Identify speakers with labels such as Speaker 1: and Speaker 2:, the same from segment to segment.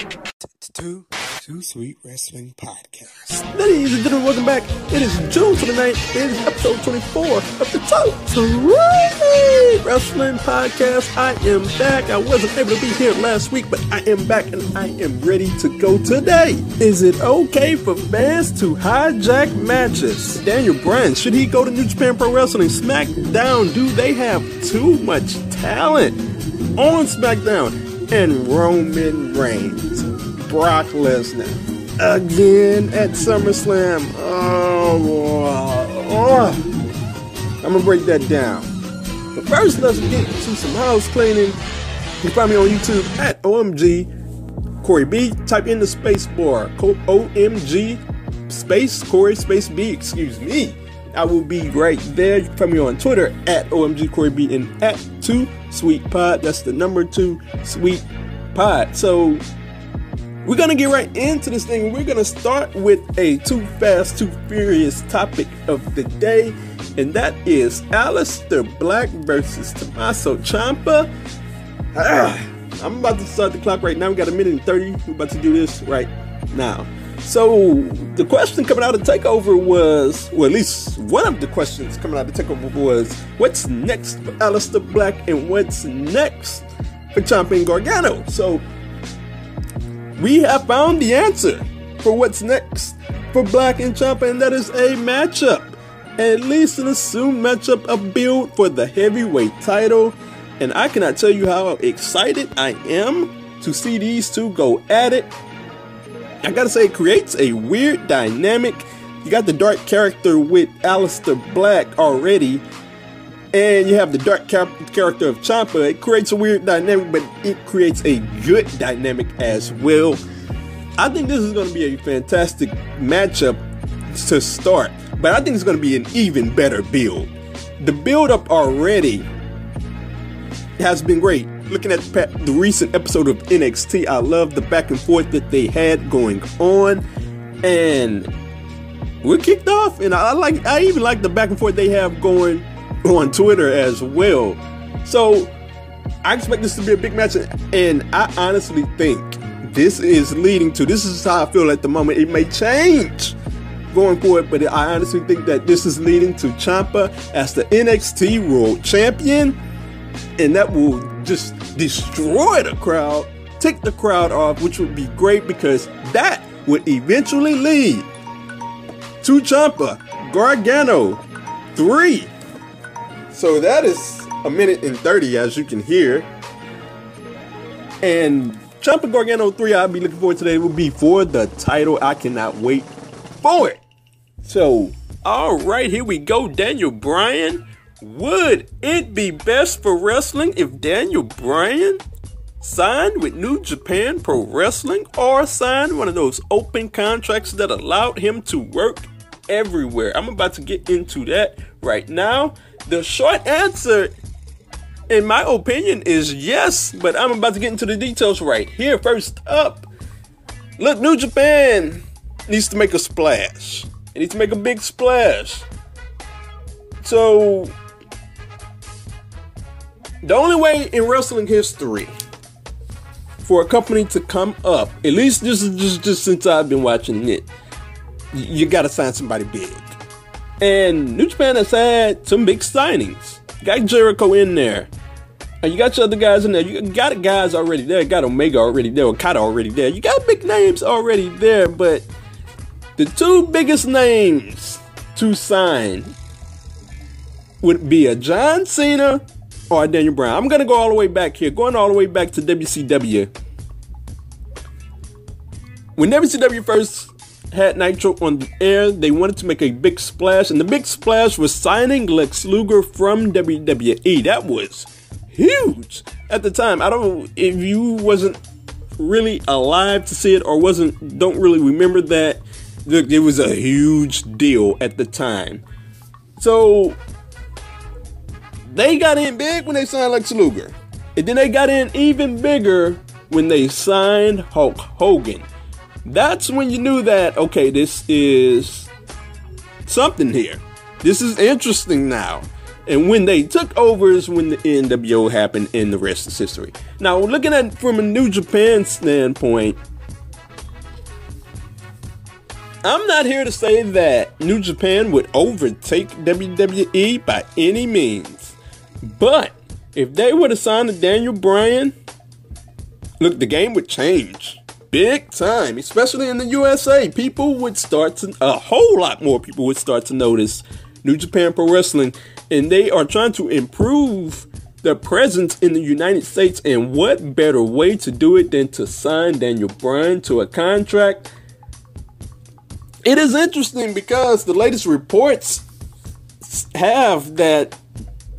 Speaker 1: Two, Two Sweet Wrestling Podcast.
Speaker 2: Ladies and gentlemen, welcome back. It is June 29th. It is episode 24 of the Two Sweet Wrestling Podcast. I am back. I wasn't able to be here last week, but I am back and I am ready to go today. Is it okay for fans to hijack matches? Daniel Bryan, should he go to New Japan Pro Wrestling? SmackDown, do they have too much talent on SmackDown? And Roman Reigns. Brock Lesnar again at SummerSlam. Oh, oh, I'm gonna break that down. But first, let's get to some house cleaning. You can find me on YouTube at OMG Corey B. Type in the space bar OMG space Corey space B. Excuse me. I will be right there. You can find me on Twitter at OMG Corey B and at two Sweet Pod. That's the number two Sweet Pod. So we're gonna get right into this thing. We're gonna start with a too fast, too furious topic of the day, and that is Aleister Black versus Tommaso Ciampa. Ah, I'm about to start the clock right now. We got a minute and 30. We're about to do this right now. So the question coming out of Takeover was, well, at least one of the questions coming out of Takeover was, what's next for Aleister Black and what's next for Ciampa and Gargano? So we have found the answer for what's next for Black and Ciampa, and that is a matchup. At least an assumed matchup, a build for the heavyweight title. And I cannot tell you how excited I am to see these two go at it. I gotta say, it creates a weird dynamic. You got the dark character with Aleister Black already, and you have the dark character of Ciampa. It creates a weird dynamic, but it creates a good dynamic as well. I think this is going to be a fantastic matchup to start, but I think it's going to be an even better build. The build up already has been great. Looking at the recent episode of NXT, I love the back and forth that they had going on, and we're kicked off. And I like, I even like the back and forth they have going on Twitter as well. So I expect this to be a big match, and I honestly think this is leading to this is how I feel at the moment. It may change going forward, but I honestly think that this is leading to Ciampa as the NXT World Champion, and that will just destroy the crowd, take the crowd off, which would be great because that would eventually lead to Ciampa, Gargano 3 so that is a minute and 30, as you can hear. And Ciampa Gargano 3, I'll be looking forward to today will be for the title. I cannot wait for it. So, all right, here we go. Daniel Bryan. Would it be best for wrestling if Daniel Bryan signed with New Japan Pro Wrestling or signed one of those open contracts that allowed him to work everywhere? I'm about to get into that right now. The short answer, in my opinion, is yes, but I'm about to get into the details right here. First up, look, New Japan needs to make a splash. It needs to make a big splash. So, the only way in wrestling history for a company to come up, at least this is just, just since I've been watching it, you got to sign somebody big. And New Japan has had some big signings. Got Jericho in there. And you got your other guys in there. You got guys already there. You got Omega already there. Okada already there. You got big names already there. But the two biggest names to sign would be a John Cena or Daniel Bryan. I'm to go all the way back here. Going all the way back to WCW. When WCW first had Nitro on the air, they wanted to make a big splash, and the big splash was signing Lex Luger from WWE. That was huge at the time. I don't know if you wasn't really alive to see it or wasn't don't really remember that. Look, it was a huge deal at the time. So they got in big when they signed Lex Luger. And then they got in even bigger when they signed Hulk Hogan that's when you knew that, okay, this is something here. This is interesting now. And when they took over is when the NWO happened and the rest is history. Now, looking at from a New Japan standpoint, I'm not here to say that New Japan would overtake WWE by any means. But if they would have signed Daniel Bryan, look, the game would change big time, especially in the USA. People would start to, a whole lot more people would start to notice New Japan Pro Wrestling, and they are trying to improve their presence in the United States. And what better way to do it than to sign Daniel Bryan to a contract? It is interesting because the latest reports have that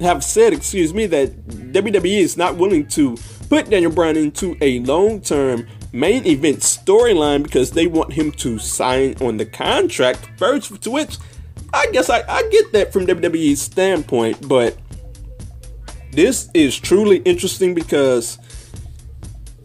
Speaker 2: have said, excuse me, that WWE is not willing to put Daniel Bryan into a long-term main event storyline because they want him to sign on the contract first. To which I guess I, I get that from WWE's standpoint, but this is truly interesting because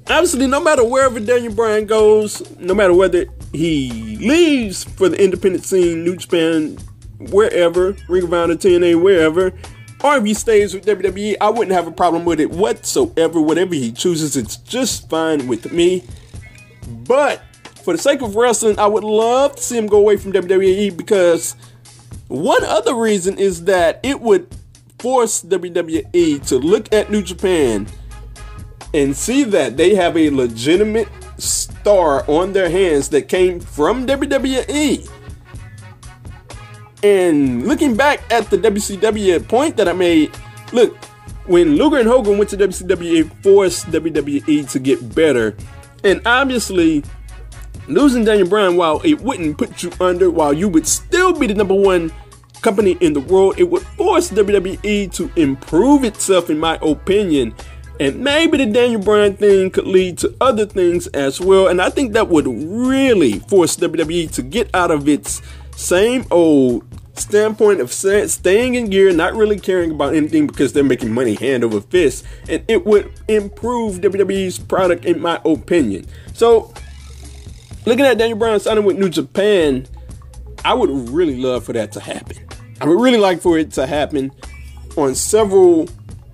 Speaker 2: obviously, no matter wherever Daniel Bryan goes, no matter whether he leaves for the independent scene, New Japan, wherever, Ring of Honor, TNA, wherever, or if he stays with WWE, I wouldn't have a problem with it whatsoever. Whatever he chooses, it's just fine with me. But for the sake of wrestling, I would love to see him go away from WWE because one other reason is that it would force WWE to look at New Japan and see that they have a legitimate star on their hands that came from WWE. And looking back at the WCW point that I made, look, when Luger and Hogan went to WCW, it forced WWE to get better. And obviously, losing Daniel Bryan, while it wouldn't put you under, while you would still be the number one company in the world, it would force WWE to improve itself, in my opinion. And maybe the Daniel Bryan thing could lead to other things as well. And I think that would really force WWE to get out of its same old standpoint of staying in gear, not really caring about anything because they're making money hand over fist. And it would improve WWE's product, in my opinion. So, looking at Daniel Bryan signing with New Japan, I would really love for that to happen. I would really like for it to happen on several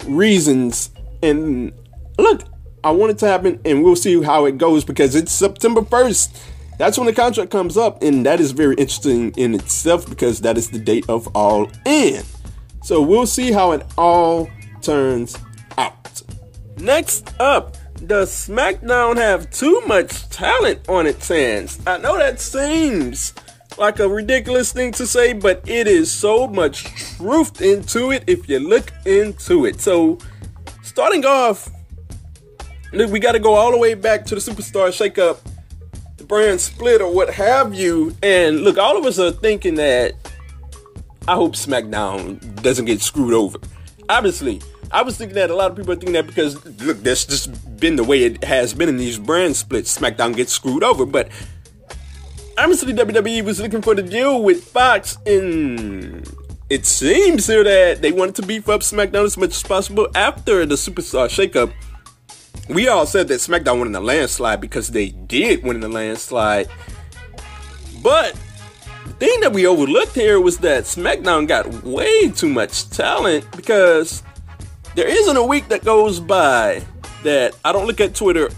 Speaker 2: reasons. And look, I want it to happen, and we'll see how it goes because it's September 1st. That's when the contract comes up, and that is very interesting in itself because that is the date of All In. So we'll see how it all turns out. Next up, does SmackDown have too much talent on its hands? I know that seems like a ridiculous thing to say, but it is so much truth into it if you look into it. So, starting off, we got to go all the way back to the Superstar Shakeup, brand split, or what have you. And look, all of us are thinking that I hope SmackDown doesn't get screwed over. Obviously, I was thinking that a lot of people are thinking that because look, that's just been the way it has been in these brand splits. SmackDown gets screwed over, but obviously WWE was looking for the deal with Fox, and it seems here that they wanted to beef up SmackDown as much as possible after the Superstar shakeup. We all said that SmackDown won in a landslide because they did win in a landslide. But the thing that we overlooked here was that SmackDown got way too much talent because there isn't a week that goes by that I don't look at Twitter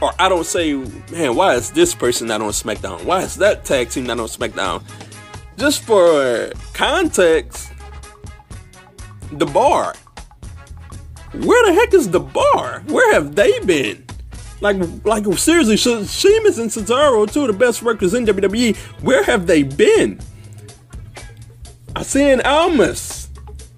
Speaker 2: or I don't say, man, why is this person not on SmackDown? Why is that tag team not on SmackDown? Just for context, the bar. Where the heck is the bar? Where have they been? Like, like seriously, Sheamus and Cesaro, two of the best workers in WWE, where have they been? I seen Almas.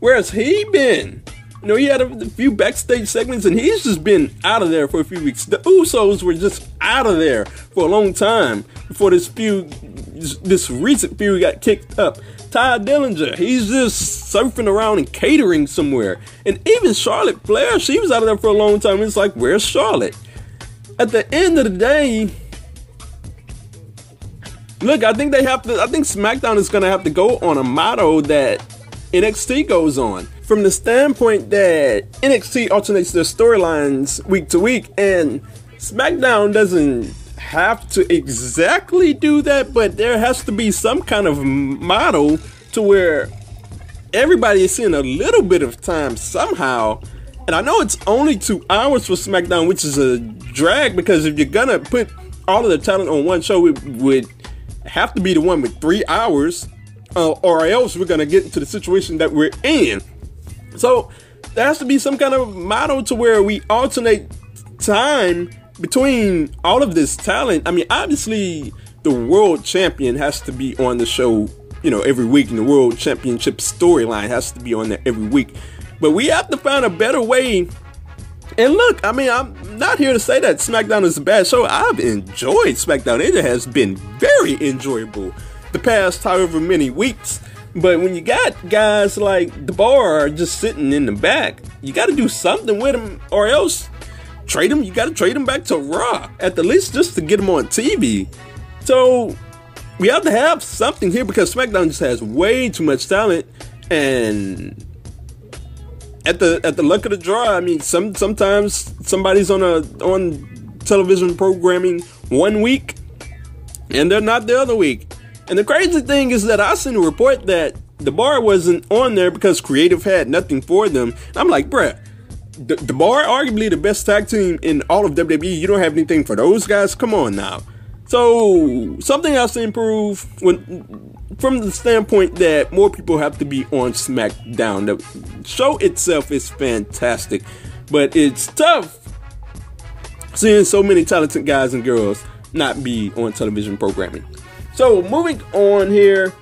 Speaker 2: Where has he been? You know, he had a, few backstage segments and he's just been out of there for a few weeks. The Usos were just out of there for a long time before this feud, this recent feud got kicked up. Tye Dillinger, he's just surfing around and catering somewhere. And even Charlotte Flair, she was out of there for a long time. It's like, where's Charlotte? At the end of the day, look, I think they have to, I think SmackDown is to have to go on a motto that NXT goes on from the standpoint that NXT alternates their storylines week to week, and SmackDown doesn't have to exactly do that, but there has to be some kind of model to where everybody is seeing a little bit of time somehow. And I know it's only two hours for SmackDown, which is a drag because if you're gonna put all of the talent on one show, it would have to be the one with three hours, uh, or else we're gonna get into the situation that we're in. So there has to be some kind of model to where we alternate time between all of this talent. I mean, obviously, the world champion has to be on the show, you know, every week, and the world championship storyline has to be on there every week. But we have to find a better way. And look, I mean, I'm not here to say that SmackDown is a bad show. I've enjoyed SmackDown. It has been very enjoyable the past however many weeks. But when you got guys like the bar just sitting in the back, you got to do something with them, or else trade them. You got to trade them back to Raw at the least just to get them on TV. So we have to have something here because SmackDown just has way too much talent, and at the at the luck of the draw, I mean, some sometimes somebody's on a on television programming one week, and they're not the other week. And the crazy thing is that I seen a report that the bar wasn't on there because creative had nothing for them. And I'm like, bruh, the, bar arguably the best tag team in all of WWE. You don't have anything for those guys. Come on now. So something else to improve when, from the standpoint that more people have to be on SmackDown. The show itself is fantastic, but it's tough seeing so many talented guys and girls not be on television programming. So moving on here.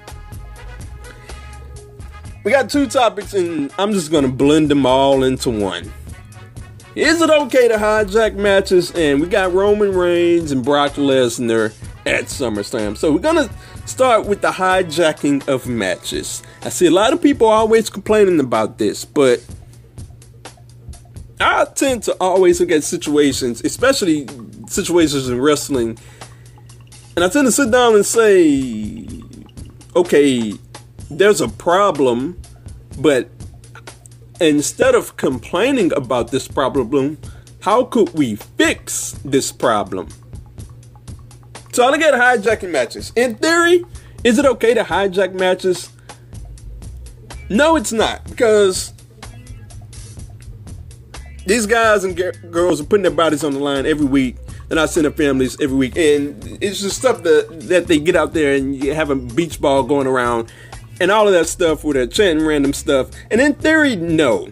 Speaker 2: We got two topics and I'm just gonna blend them all into one. Is it okay to hijack matches? And we got Roman Reigns and Brock Lesnar at SummerSlam. So we're gonna start with the hijacking of matches. I see a lot of people always complaining about this, but I tend to always look at situations, especially situations in wrestling, and I tend to sit down and say, okay, there's a problem, but instead of complaining about this problem, how could we fix this problem? So I look at hijacking matches. In theory, is it okay to hijack matches? No, it's not because these guys and girls are putting their bodies on the line every week and I send their families every week. And it's just stuff that that they get out there and you have a beach ball going around and all of that stuff where they're chanting random stuff. And in theory, no.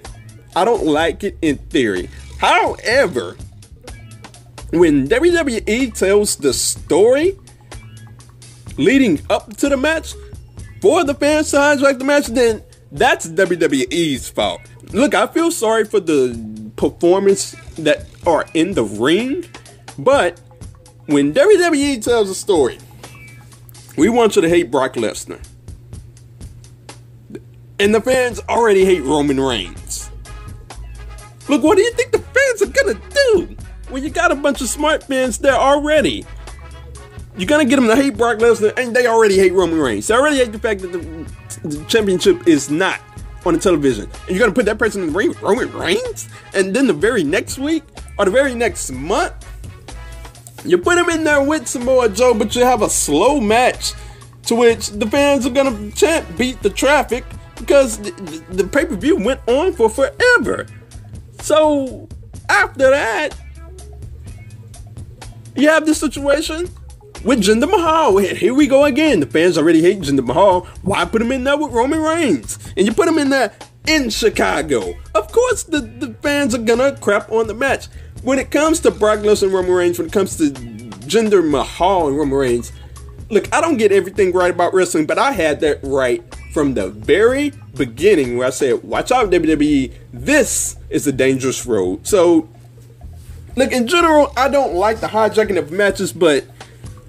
Speaker 2: I don't like it in theory. However, when WWE tells the story leading up to the match for the fans to hijack the match, then that's WWE's fault. Look, I feel sorry for the performance that are in the ring but when WWE tells a story, we want you to hate Brock Lesnar. And the fans already hate Roman Reigns. Look, what do you think the fans are gonna do? When you got a bunch of smart fans there already. You're gonna get them to hate Brock Lesnar, and they already hate Roman Reigns. They already hate the fact that the, the championship is not on the television. And you're gonna put that person in the ring Roman Reigns? And then the very next week, or the very next month, you put him in there with Samoa Joe, but you have a slow match to which the fans are gonna chant beat the traffic because the, the, pay per view went on for forever. So after that, you have this situation with Jinder Mahal. And Here we go again. The fans already hate Jinder Mahal. Why put him in there with Roman Reigns? And you put him in there in Chicago. Of course, the, the fans are gonna crap on the match when it comes to Brock Lesnar and Roman Reigns, when it comes to Jinder Mahal and Roman Reigns, look, I don't get everything right about wrestling, but I had that right from the very beginning where I said, watch out, WWE, this is a dangerous road. So, look, in general, I don't like the hijacking of matches, but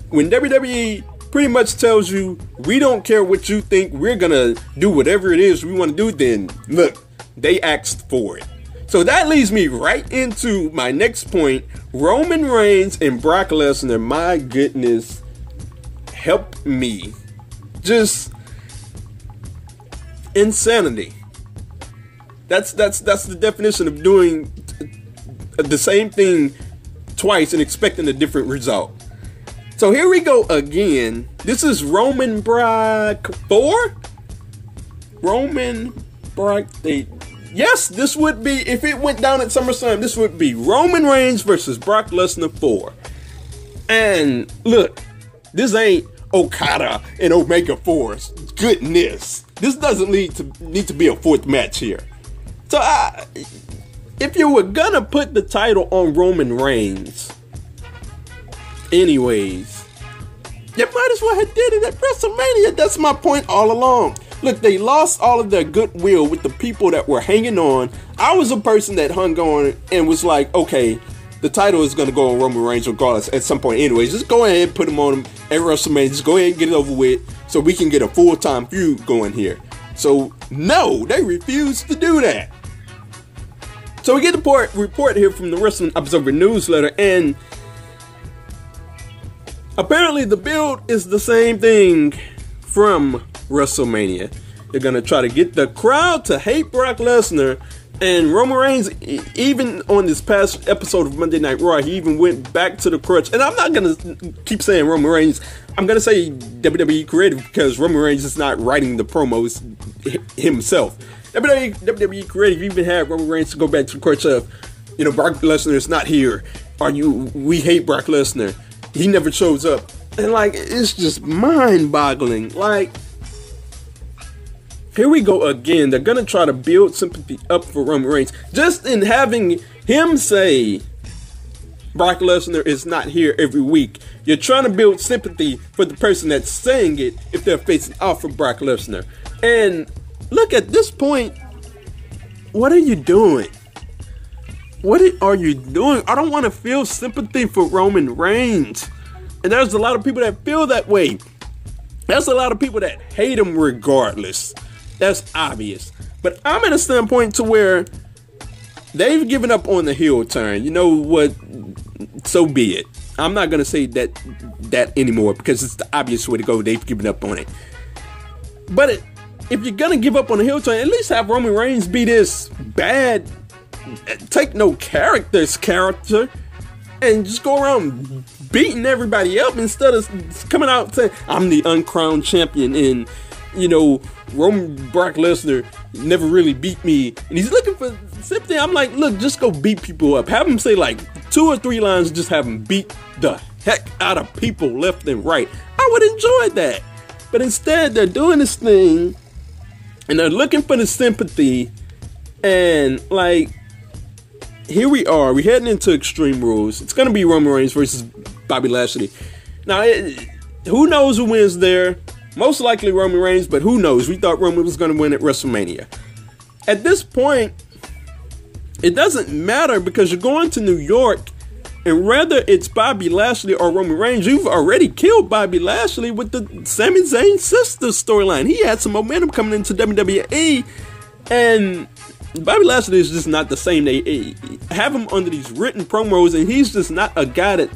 Speaker 2: when WWE pretty much tells you, we don't care what you think, we're gonna do whatever it is we wanna do, then look, they asked for it. So that leads me right into my next point Roman Reigns and Brock Lesnar. My goodness, help me. Just insanity. That's that's that's the definition of doing the same thing twice and expecting a different result. So here we go again. This is Roman Brock 4. Roman Brock they yes, this would be if it went down at SummerSlam. This would be Roman Reigns versus Brock Lesnar four. And look, this ain't Okada and Omega Force. Goodness, this doesn't need to need to be a fourth match here. So, I, if you were gonna put the title on Roman Reigns, anyways, you might as well have did it at WrestleMania. That's my point all along. Look, they lost all of their goodwill with the people that were hanging on. I was a person that hung on and was like, okay, the title is going to go on Roman Reigns regardless at some point. Anyways, just go ahead and put him on at WrestleMania. Just go ahead and get it over with so we can get a full time feud going here. So, no, they refuse to do that. So we get the report, report here from the Wrestling Observer newsletter, and apparently the build is the same thing from WrestleMania. They're gonna try to get the crowd to hate Brock Lesnar. And Roman Reigns, even on this past episode of Monday Night Raw, he even went back to the crutch. And I'm not gonna keep saying Roman Reigns. I'm gonna say WWE creative because Roman Reigns is not writing the promos himself. WWE, WWE creative even had Roman Reigns to go back to the crutch of, you know, Brock Lesnar is not here. Are you? We hate Brock Lesnar. He never shows up. And like, it's just mind-boggling. Like here we go again. They're gonna try to build sympathy up for Roman Reigns just in having him say Brock Lesnar is not here every week. You're trying to build sympathy for the person that's saying it if they're facing off for Brock Lesnar. And look at this point, what are you doing? What are you doing? I don't want to feel sympathy for Roman Reigns. And there's a lot of people that feel that way. There's a lot of people that hate him regardless. That's obvious. But I'm at a standpoint to where they've given up on the heel turn. You know what? So be it. I'm not gonna say that that anymore because it's the obvious way to go. They've given up on it. But it, if you're gonna give up on the heel turn, at least have Roman Reigns be this bad, take no character's character, and just go around beating everybody up instead of coming out saying I'm the uncrowned champion and you know, Roman Brock Lesnar never really beat me, and he's looking for sympathy. I'm like, look, just go beat people up. Have him say like two or three lines, just have him beat the heck out of people left and right. I would enjoy that. But instead, they're doing this thing, and they're looking for the sympathy, and like, here we are. We're heading into Extreme Rules. It's gonna be Roman Reigns versus Bobby Lashley. Now, it, who knows who wins there? Most likely Roman Reigns, but who knows? We thought Roman was going to win at WrestleMania. At this point, it doesn't matter because you're going to New York, and whether it's Bobby Lashley or Roman Reigns, you've already killed Bobby Lashley with the Sami Zayn sister storyline. He had some momentum coming into WWE, and Bobby Lashley is just not the same. They eh, have him under these written promos, and he's just not a guy that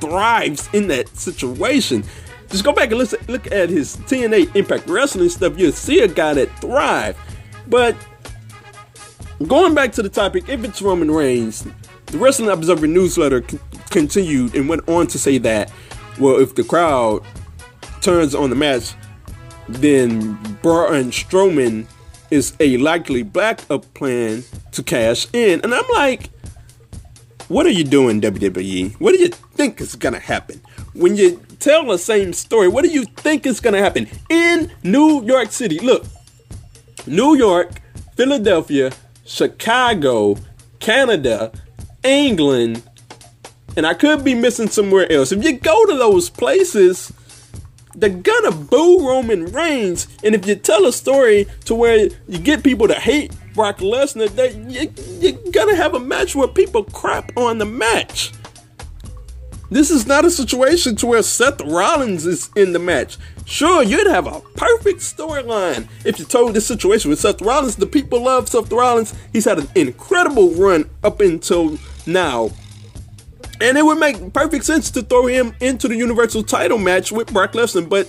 Speaker 2: thrives in that situation. Just go back and listen, look at his TNA Impact Wrestling stuff. You'll see a guy that thrived. But going back to the topic, if it's Roman Reigns, the Wrestling Observer newsletter c- continued and went on to say that, well, if the crowd turns on the match, then Braun Strowman is a likely backup plan to cash in. And I'm like, what are you doing, WWE? What do you think is gonna happen? When you tell the same story. What do you think is going to happen in New York City? Look, New York, Philadelphia, Chicago, Canada, England, and I could be missing somewhere else. If you go to those places, they're gonna boo Roman Reigns. And if you tell a story to where you get people to hate Brock Lesnar, that you, you're gonna have a match where people crap on the match. This is not a situation to where Seth Rollins is in the match. Sure, you'd have a perfect storyline if you told this situation with Seth Rollins. The people love Seth Rollins. He's had an incredible run up until now. And it would make perfect sense to throw him into the Universal title match with Brock Lesnar, but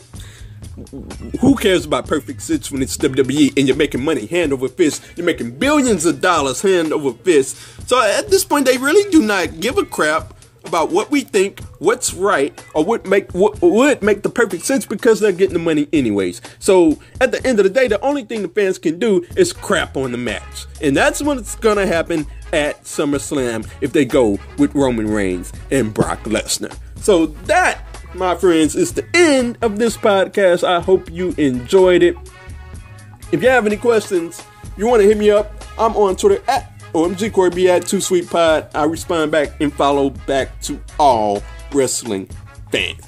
Speaker 2: who cares about perfect sense when it's WWE and you're making money hand over fist? You're making billions of dollars hand over fist. So at this point, they really do not give a crap about what we think, what's right, or what make what would make the perfect sense because they're getting the money anyways. So at the end of the day, the only thing the fans can do is crap on the match, and that's what's gonna happen at SummerSlam if they go with Roman Reigns and Brock Lesnar. So that my friends, is the end of this podcast. I hope you enjoyed it. If you have any questions, you want to hit me up, I'm on Twitter at OMG Corey B at Too Sweet Pod. I respond back and follow back to all wrestling fans.